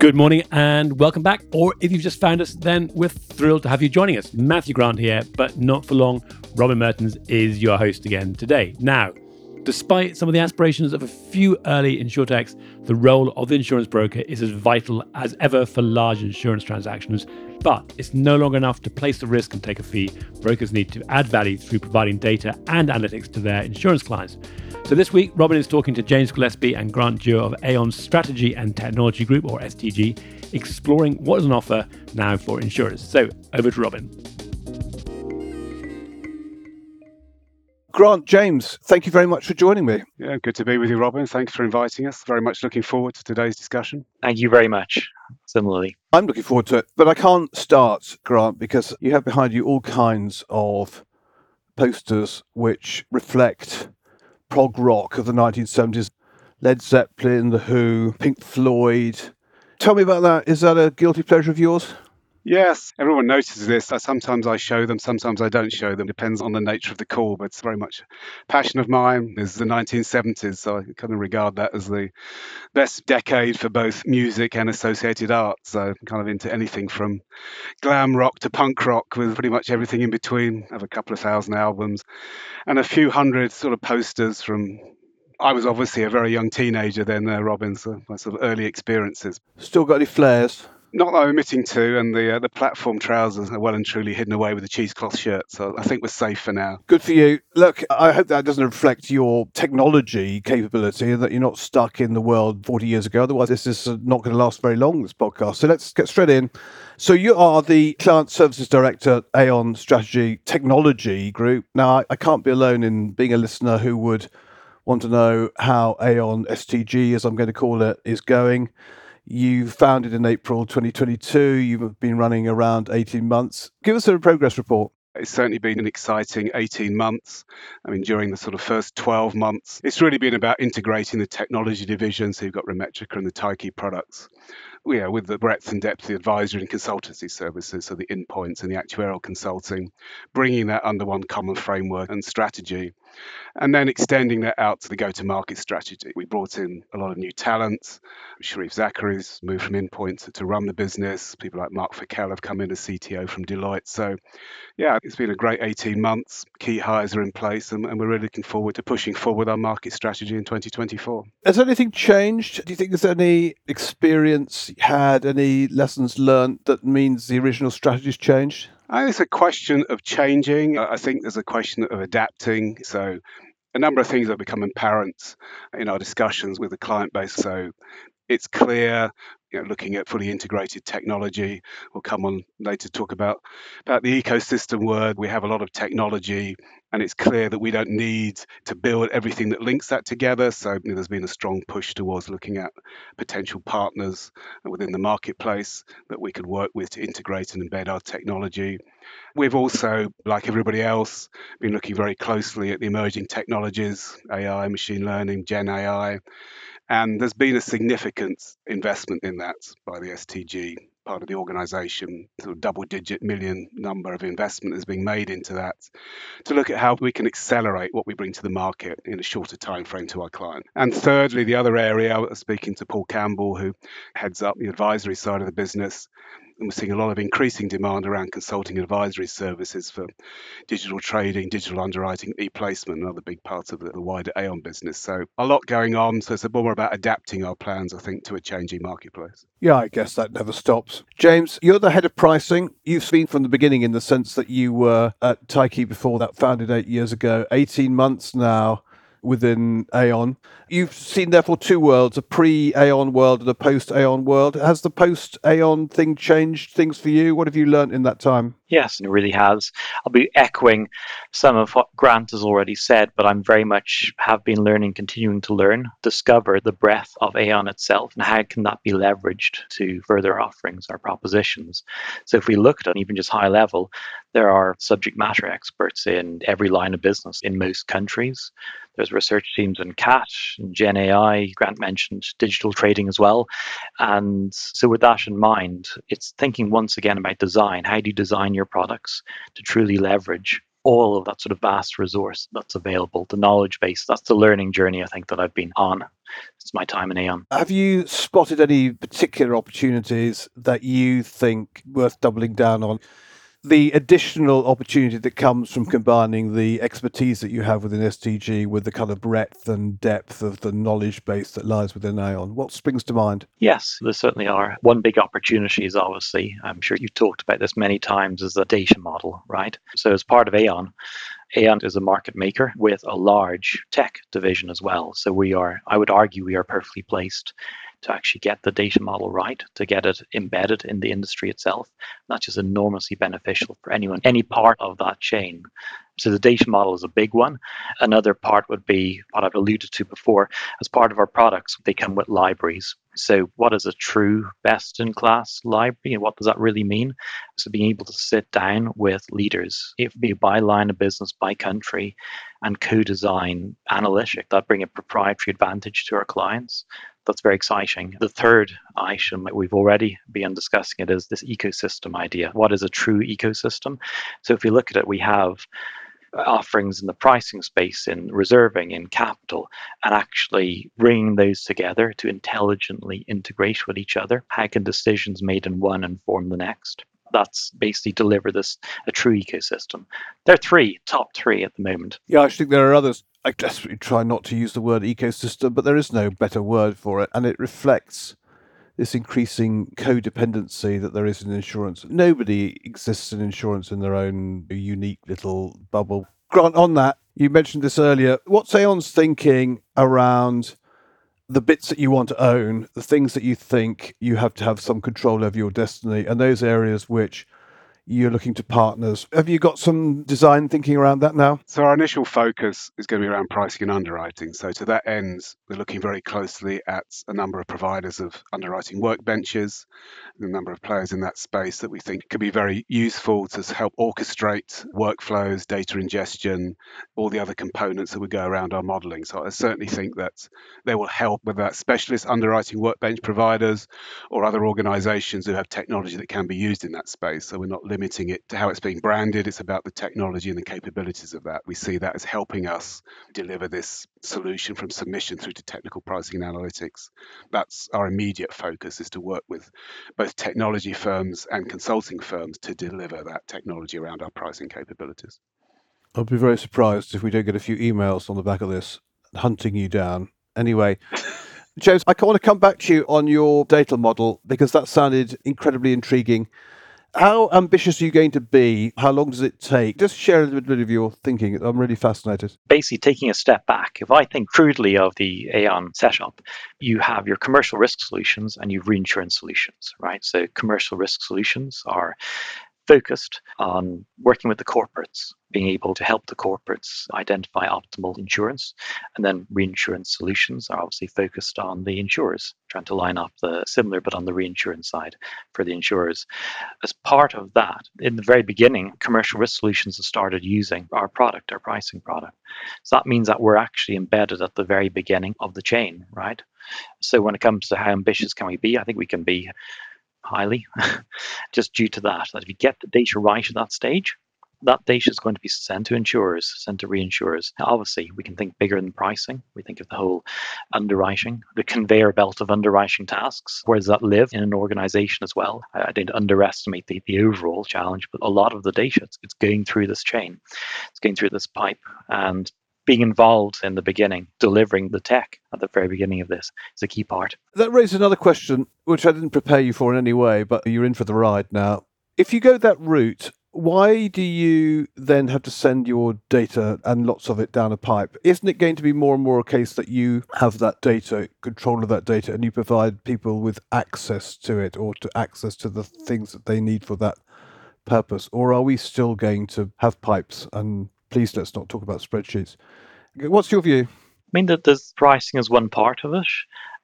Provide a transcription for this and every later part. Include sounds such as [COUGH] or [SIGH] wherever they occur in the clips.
Good morning and welcome back. Or if you've just found us, then we're thrilled to have you joining us. Matthew Grant here, but not for long. Robin Merttens is your host again today. Now, despite some of the aspirations of a few early insurtechs, the role of the insurance broker is as vital as ever for large insurance transactions. But it's no longer enough to place the risk and take a fee. Brokers need to add value through providing data and analytics to their insurance clients. So this week, Robin is talking to James Gillespie and Grant Dewar of Aon's Strategy and Technology Group, or STG, exploring what is on offer now for insurers. So over to Robin. Grant, James, thank you very much for joining me. Yeah, good to be with you, Robin. Thanks for inviting us. Very much looking forward to today's discussion. Thank you very much. Similarly, I'm looking forward to it, but I can't start, Grant, because you have behind you all kinds of posters which reflect prog rock of the 1970s Led Zeppelin, The Who, Pink Floyd. Tell me about that. Is that a guilty pleasure of yours? Yes, everyone notices this. Sometimes I show them, sometimes I don't show them. Depends on the nature of the call, but it's very much passion of mine. Is the 1970s, so I kind of regard that as the best decade for both music and associated art. So I'm kind of into anything from glam rock to punk rock, with pretty much everything in between. I have a couple of thousand albums and a few hundred sort of posters from I was obviously a very young teenager then, uh, Robin, so my sort of early experiences. Still got any flares? Not that I'm omitting to, and the uh, the platform trousers are well and truly hidden away with the cheesecloth shirt, so I think we're safe for now. Good for you. Look, I hope that doesn't reflect your technology capability and that you're not stuck in the world 40 years ago. Otherwise, this is not going to last very long, this podcast. So let's get straight in. So you are the Client Services Director, Aon Strategy Technology Group. Now, I can't be alone in being a listener who would want to know how Aon STG, as I'm going to call it, is going. You founded in April 2022. You've been running around 18 months. Give us a progress report. It's certainly been an exciting 18 months. I mean, during the sort of first 12 months, it's really been about integrating the technology division. So you've got Remetrica and the Tyche products yeah, with the breadth and depth of the advisory and consultancy services, so the Inpoints and the actuarial consulting, bringing that under one common framework and strategy, and then extending that out to the go-to-market strategy. We brought in a lot of new talent. Sharif Zakari's moved from Inpoint to, to run the business. People like Mark Fickel have come in as CTO from Deloitte. So, yeah, it's been a great 18 months. Key hires are in place, and, and we're really looking forward to pushing forward our market strategy in 2024. Has anything changed? Do you think there's any experience you had, any lessons learned that means the original strategy's changed? It's a question of changing. I think there's a question of adapting. So, a number of things have become apparent in our discussions with the client base. So, it's clear you know, looking at fully integrated technology. We'll come on later to talk about about the ecosystem word. We have a lot of technology, and it's clear that we don't need to build everything that links that together. So you know, there's been a strong push towards looking at potential partners within the marketplace that we could work with to integrate and embed our technology. We've also, like everybody else, been looking very closely at the emerging technologies, AI, machine learning, Gen AI and there's been a significant investment in that by the STG part of the organization, sort of double digit million number of investment is being made into that to look at how we can accelerate what we bring to the market in a shorter time frame to our client. And thirdly, the other area, I was speaking to Paul Campbell, who heads up the advisory side of the business, and we're seeing a lot of increasing demand around consulting advisory services for digital trading, digital underwriting, e-placement, and other big parts of the, the wider Aon business. So a lot going on. So it's more about adapting our plans, I think, to a changing marketplace. Yeah, I guess that never stops. James, you're the head of pricing. You've been from the beginning in the sense that you were at Tyche before that, founded eight years ago, 18 months now within Aon. You've seen, therefore, two worlds a pre Aon world and a post Aon world. Has the post Aon thing changed things for you? What have you learnt in that time? Yes, it really has. I'll be echoing some of what Grant has already said, but I'm very much have been learning, continuing to learn, discover the breadth of Aon itself and how can that be leveraged to further offerings or propositions. So if we look at even just high level, there are subject matter experts in every line of business in most countries. There's research teams in CAT, and Gen AI. Grant mentioned digital trading as well. And so, with that in mind, it's thinking once again about design. How do you design your products to truly leverage all of that sort of vast resource that's available, the knowledge base. That's the learning journey I think that I've been on. It's my time in Aon. Have you spotted any particular opportunities that you think worth doubling down on? The additional opportunity that comes from combining the expertise that you have within STG with the kind of breadth and depth of the knowledge base that lies within Aon. What springs to mind? Yes, there certainly are. One big opportunity is obviously, I'm sure you've talked about this many times, is the data model, right? So as part of Aon, Aon is a market maker with a large tech division as well. So we are, I would argue, we are perfectly placed to actually get the data model right, to get it embedded in the industry itself. That's just enormously beneficial for anyone, any part of that chain. So the data model is a big one. Another part would be what I've alluded to before. As part of our products, they come with libraries. So what is a true best in class library and what does that really mean? So being able to sit down with leaders, if be by line of business, by country, and co-design analytic that bring a proprietary advantage to our clients that's very exciting. The third item that we've already been discussing it is this ecosystem idea. What is a true ecosystem? So if you look at it, we have offerings in the pricing space, in reserving, in capital, and actually bringing those together to intelligently integrate with each other. How can decisions made in one inform the next? That's basically deliver this a true ecosystem. There are three, top three at the moment. Yeah, I think there are others. I desperately try not to use the word ecosystem, but there is no better word for it, and it reflects this increasing codependency that there is in insurance. Nobody exists in insurance in their own unique little bubble. Grant, on that, you mentioned this earlier. What's Aon's thinking around the bits that you want to own, the things that you think you have to have some control over your destiny, and those areas which you're looking to partners. Have you got some design thinking around that now? So our initial focus is going to be around pricing and underwriting. So to that end, we're looking very closely at a number of providers of underwriting workbenches, the number of players in that space that we think could be very useful to help orchestrate workflows, data ingestion, all the other components that would go around our modeling. So I certainly think that they will help with that specialist underwriting workbench providers or other organizations who have technology that can be used in that space. So we're not limiting it to how it's being branded. It's about the technology and the capabilities of that. We see that as helping us deliver this solution from submission through to technical pricing and analytics. That's our immediate focus is to work with both technology firms and consulting firms to deliver that technology around our pricing capabilities. I'll be very surprised if we don't get a few emails on the back of this hunting you down. Anyway, [LAUGHS] James, I want to come back to you on your data model because that sounded incredibly intriguing. How ambitious are you going to be? How long does it take? Just share a little bit of your thinking. I'm really fascinated. Basically, taking a step back, if I think crudely of the Aon setup, you have your commercial risk solutions and you have reinsurance solutions, right? So, commercial risk solutions are focused on working with the corporates, being able to help the corporates identify optimal insurance. And then reinsurance solutions are obviously focused on the insurers, trying to line up the similar but on the reinsurance side for the insurers. As part of that, in the very beginning, commercial risk solutions have started using our product, our pricing product. So that means that we're actually embedded at the very beginning of the chain, right? So when it comes to how ambitious can we be, I think we can be highly, [LAUGHS] just due to that. That if you get the data right at that stage, that data is going to be sent to insurers, sent to reinsurers. Now, obviously, we can think bigger than pricing. We think of the whole underwriting, the conveyor belt of underwriting tasks. Where does that live in an organization as well? I, I didn't underestimate the, the overall challenge, but a lot of the data, it's, it's going through this chain, it's going through this pipe. And being involved in the beginning, delivering the tech at the very beginning of this is a key part. That raises another question, which I didn't prepare you for in any way, but you're in for the ride now. If you go that route, why do you then have to send your data and lots of it down a pipe? Isn't it going to be more and more a case that you have that data, control of that data, and you provide people with access to it or to access to the things that they need for that purpose? Or are we still going to have pipes and please let's not talk about spreadsheets. What's your view? I mean, that this pricing is one part of it.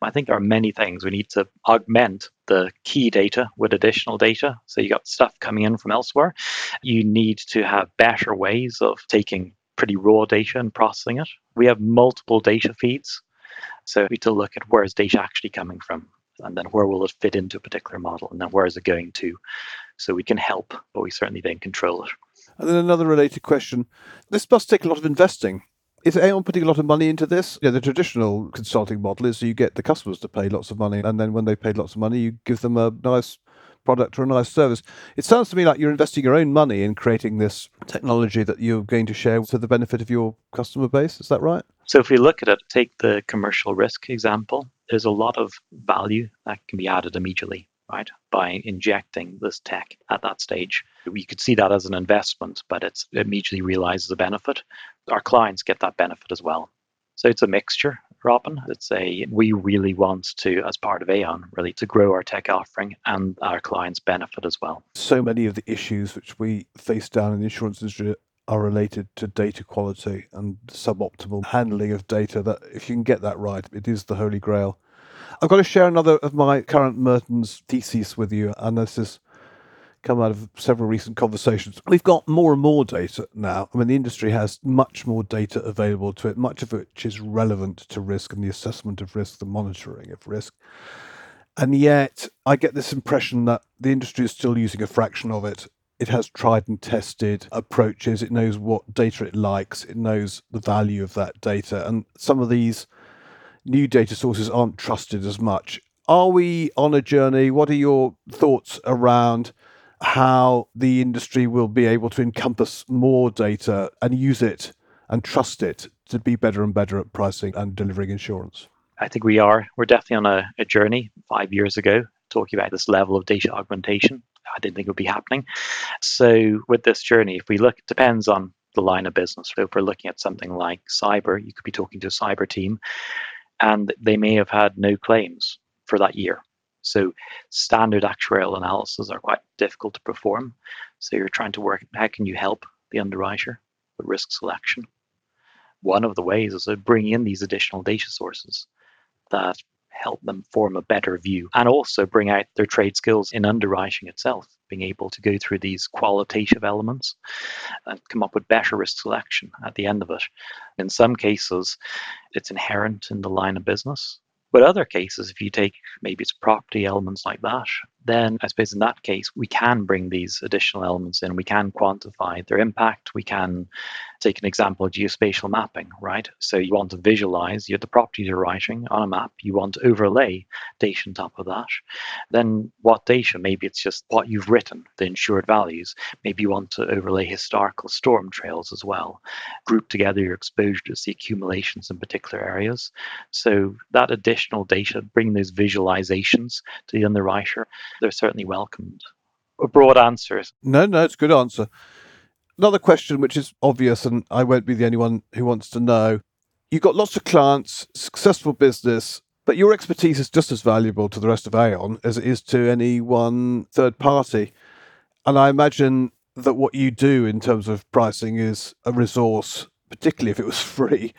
I think there are many things. We need to augment the key data with additional data. So you got stuff coming in from elsewhere. You need to have better ways of taking pretty raw data and processing it. We have multiple data feeds. So we need to look at where is data actually coming from and then where will it fit into a particular model and then where is it going to. So we can help, but we certainly don't control it. And then another related question. This must take a lot of investing. Is Aon putting a lot of money into this? Yeah, the traditional consulting model is you get the customers to pay lots of money, and then when they pay lots of money, you give them a nice product or a nice service. It sounds to me like you're investing your own money in creating this technology that you're going to share for the benefit of your customer base. Is that right? So if we look at it, take the commercial risk example, there's a lot of value that can be added immediately right, by injecting this tech at that stage. We could see that as an investment, but it immediately realizes a benefit. Our clients get that benefit as well. So it's a mixture, Robin. It's a we really want to, as part of Aon, really to grow our tech offering and our clients benefit as well. So many of the issues which we face down in the insurance industry are related to data quality and suboptimal handling of data. That if you can get that right, it is the holy grail. I've got to share another of my current Merttens theses with you, and this has come out of several recent conversations. We've got more and more data now. I mean, the industry has much more data available to it, much of which is relevant to risk and the assessment of risk, the monitoring of risk. And yet, I get this impression that the industry is still using a fraction of it. It has tried and tested approaches. It knows what data it likes. It knows the value of that data. And some of these new data sources aren't trusted as much. Are we on a journey? What are your thoughts around how the industry will be able to encompass more data and use it and trust it to be better and better at pricing and delivering insurance? I think we are. We're definitely on a, a journey five years ago, talking about this level of data augmentation. I didn't think it would be happening. So, with this journey, if we look, it depends on the line of business. So if we're looking at something like cyber, you could be talking to a cyber team and they may have had no claims for that year. So standard actuarial analysis are quite difficult to perform. So you're trying to work how can you help the underwriter with risk selection. One of the ways is to bring in these additional data sources that help them form a better view and also bring out their trade skills in underwriting itself, being able to go through these qualitative elements and come up with better risk selection at the end of it. In some cases, it's inherent in the line of business. But other cases, if you take maybe it's property elements like that, then I suppose in that case, we can bring these additional elements in. We can quantify their impact. We can take an example of geospatial mapping, right? So you want to visualize the properties you're writing on a map. You want to overlay data on top of that. Then what data? Maybe it's just what you've written, the insured values. Maybe you want to overlay historical storm trails as well. Group together your exposure to see accumulations in particular areas. So that additional data, bring those visualizations to the underwriter they're certainly welcomed. A broad answer. No, no, it's a good answer. Another question, which is obvious, and I won't be the only one who wants to know. You've got lots of clients, successful business, but your expertise is just as valuable to the rest of Aon as it is to any one third party. And I imagine that what you do in terms of pricing is a resource, particularly if it was [LAUGHS] free,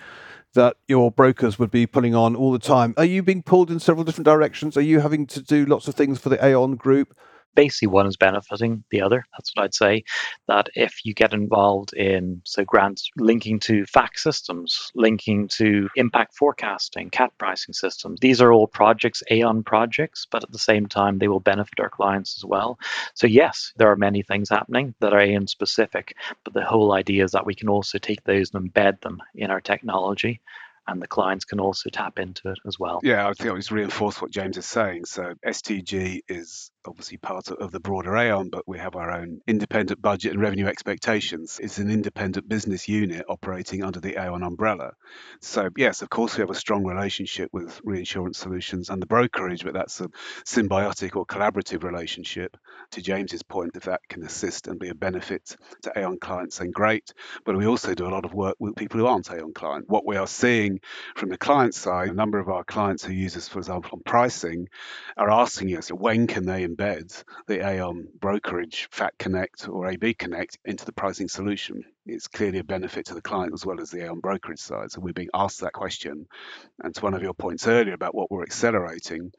that your brokers would be pulling on all the time. Are you being pulled in several different directions? Are you having to do lots of things for the Aon group? Basically one is benefiting the other. That's what I'd say. That if you get involved in so Grant's linking to FACS systems, linking to impact forecasting, cat pricing systems, these are all projects, Aon projects, but at the same time they will benefit our clients as well. So yes, there are many things happening that are Aon specific, but the whole idea is that we can also take those and embed them in our technology and the clients can also tap into it as well. Yeah, I think I just reinforce what James is saying. So STG is obviously part of the broader Aon, but we have our own independent budget and revenue expectations. It's an independent business unit operating under the Aon umbrella. So, yes, of course, we have a strong relationship with reinsurance solutions and the brokerage, but that's a symbiotic or collaborative relationship. To James's point, if that can assist and be a benefit to Aon clients, then great. But we also do a lot of work with people who aren't Aon clients. What we are seeing from the client side, a number of our clients who use us, for example, on pricing, are asking us when can they embed the Aon um, brokerage Fact Connect or AB Connect into the pricing solution it's clearly a benefit to the client as well as the Aon brokerage side. So we're being asked that question. And to one of your points earlier about what we're accelerating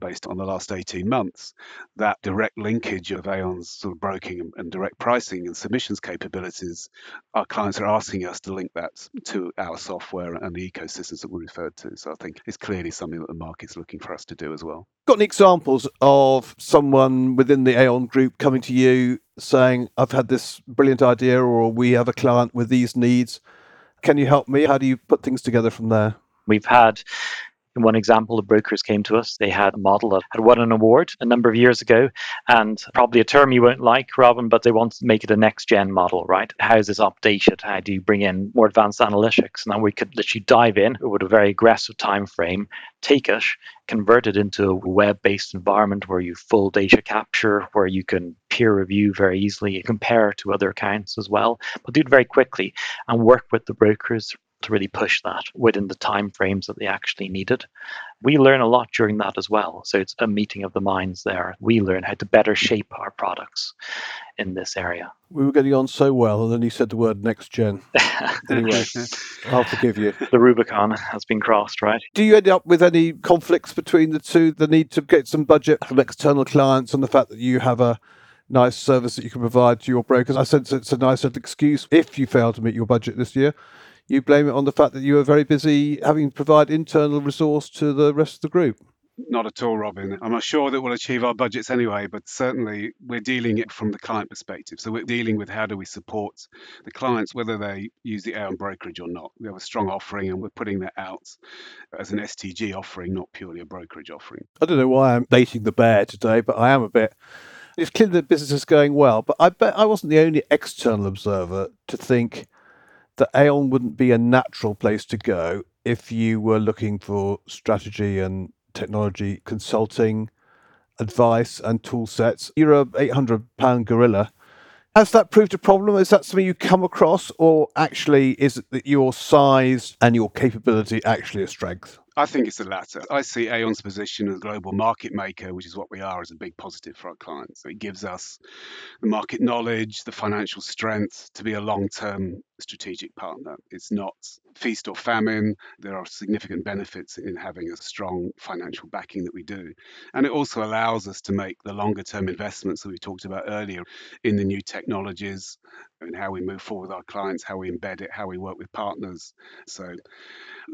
based on the last 18 months, that direct linkage of Aon's sort of broking and, and direct pricing and submissions capabilities, our clients are asking us to link that to our software and the ecosystems that we referred to. So I think it's clearly something that the market's looking for us to do as well. Got any examples of someone within the Aon group coming to you saying, I've had this brilliant idea, or we have a client with these needs. Can you help me? How do you put things together from there? We've had in one example, the brokers came to us. They had a model that had won an award a number of years ago, and probably a term you won't like, Robin, but they want to make it a next gen model, right? How is this updated? How do you bring in more advanced analytics? And then we could literally dive in with a very aggressive time frame, take it, convert it into a web based environment where you full data capture, where you can peer review very easily, compare to other accounts as well, but do it very quickly and work with the brokers to really push that within the time frames that they actually needed. We learn a lot during that as well. So it's a meeting of the minds there. We learn how to better shape our products in this area. We were getting on so well, and then you said the word next gen. [LAUGHS] anyway, I'll forgive you. The Rubicon has been crossed, right? Do you end up with any conflicts between the two? The need to get some budget from external clients and the fact that you have a nice service that you can provide to your brokers. I sense it's a nice excuse if you fail to meet your budget this year you blame it on the fact that you were very busy having to provide internal resource to the rest of the group. Not at all, Robin. I'm not sure that we'll achieve our budgets anyway, but certainly we're dealing it from the client perspective. So we're dealing with how do we support the clients, whether they use the Aon brokerage or not. We have a strong offering and we're putting that out as an STG offering, not purely a brokerage offering. I don't know why I'm baiting the bear today, but I am a bit. It's clear the business is going well, but I bet I wasn't the only external observer to think that Aon wouldn't be a natural place to go if you were looking for strategy and technology consulting advice and tool sets. You're a 800 pound gorilla. Has that proved a problem? Is that something you come across, or actually is it that your size and your capability actually a strength? I think it's the latter. I see Aon's position as a global market maker, which is what we are, as a big positive for our clients. It gives us the market knowledge, the financial strength to be a long term strategic partner. It's not feast or famine. There are significant benefits in having a strong financial backing that we do. And it also allows us to make the longer term investments that we talked about earlier in the new technologies and how we move forward with our clients, how we embed it, how we work with partners. So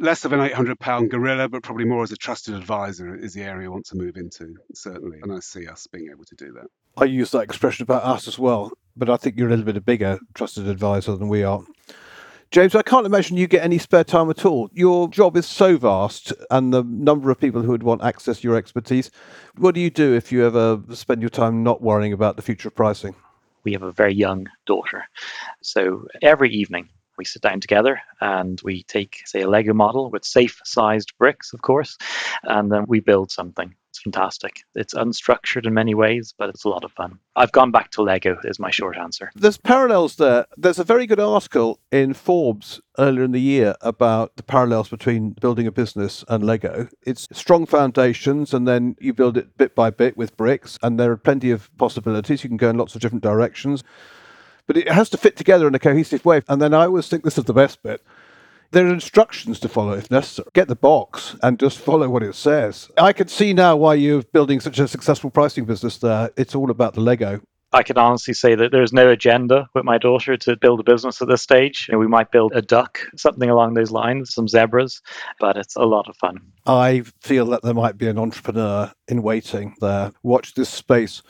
less of an 800 pound gorilla, but probably more as a trusted advisor is the area I want to move into, certainly. And I see us being able to do that. I use that expression about us as well, but I think you're a little bit a bigger trusted advisor than we are. James, I can't imagine you get any spare time at all. Your job is so vast, and the number of people who would want access to your expertise. What do you do if you ever spend your time not worrying about the future of pricing? We have a very young daughter. So every evening, we sit down together and we take, say, a Lego model with safe sized bricks, of course, and then we build something. It's fantastic. It's unstructured in many ways, but it's a lot of fun. I've gone back to Lego, is my short answer. There's parallels there. There's a very good article in Forbes earlier in the year about the parallels between building a business and Lego. It's strong foundations, and then you build it bit by bit with bricks, and there are plenty of possibilities. You can go in lots of different directions but it has to fit together in a cohesive way. And then I always think this is the best bit. There are instructions to follow if necessary. Get the box and just follow what it says. I can see now why you're building such a successful pricing business there. It's all about the Lego. I can honestly say that there's no agenda with my daughter to build a business at this stage. You know, we might build a duck, something along those lines, some zebras, but it's a lot of fun. I feel that there might be an entrepreneur in waiting there. Watch this space.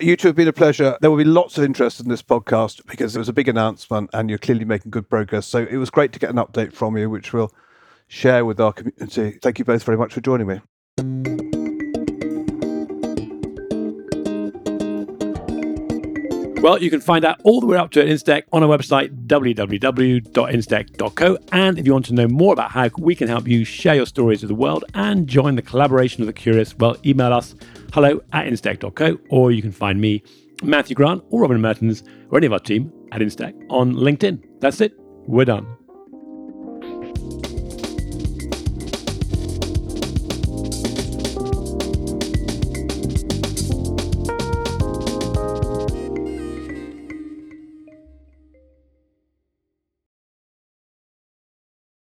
You two have been a pleasure. There will be lots of interest in this podcast because it was a big announcement and you're clearly making good progress. So it was great to get an update from you, which we'll share with our community. Thank you both very much for joining me. Well, you can find out all that we're up to at Instech on our website, www.instech.co. And if you want to know more about how we can help you share your stories with the world and join the collaboration of the curious, well, email us hello at instech.co, or you can find me, Matthew Grant, or Robin Merttens, or any of our team at Instech on LinkedIn. That's it. We're done.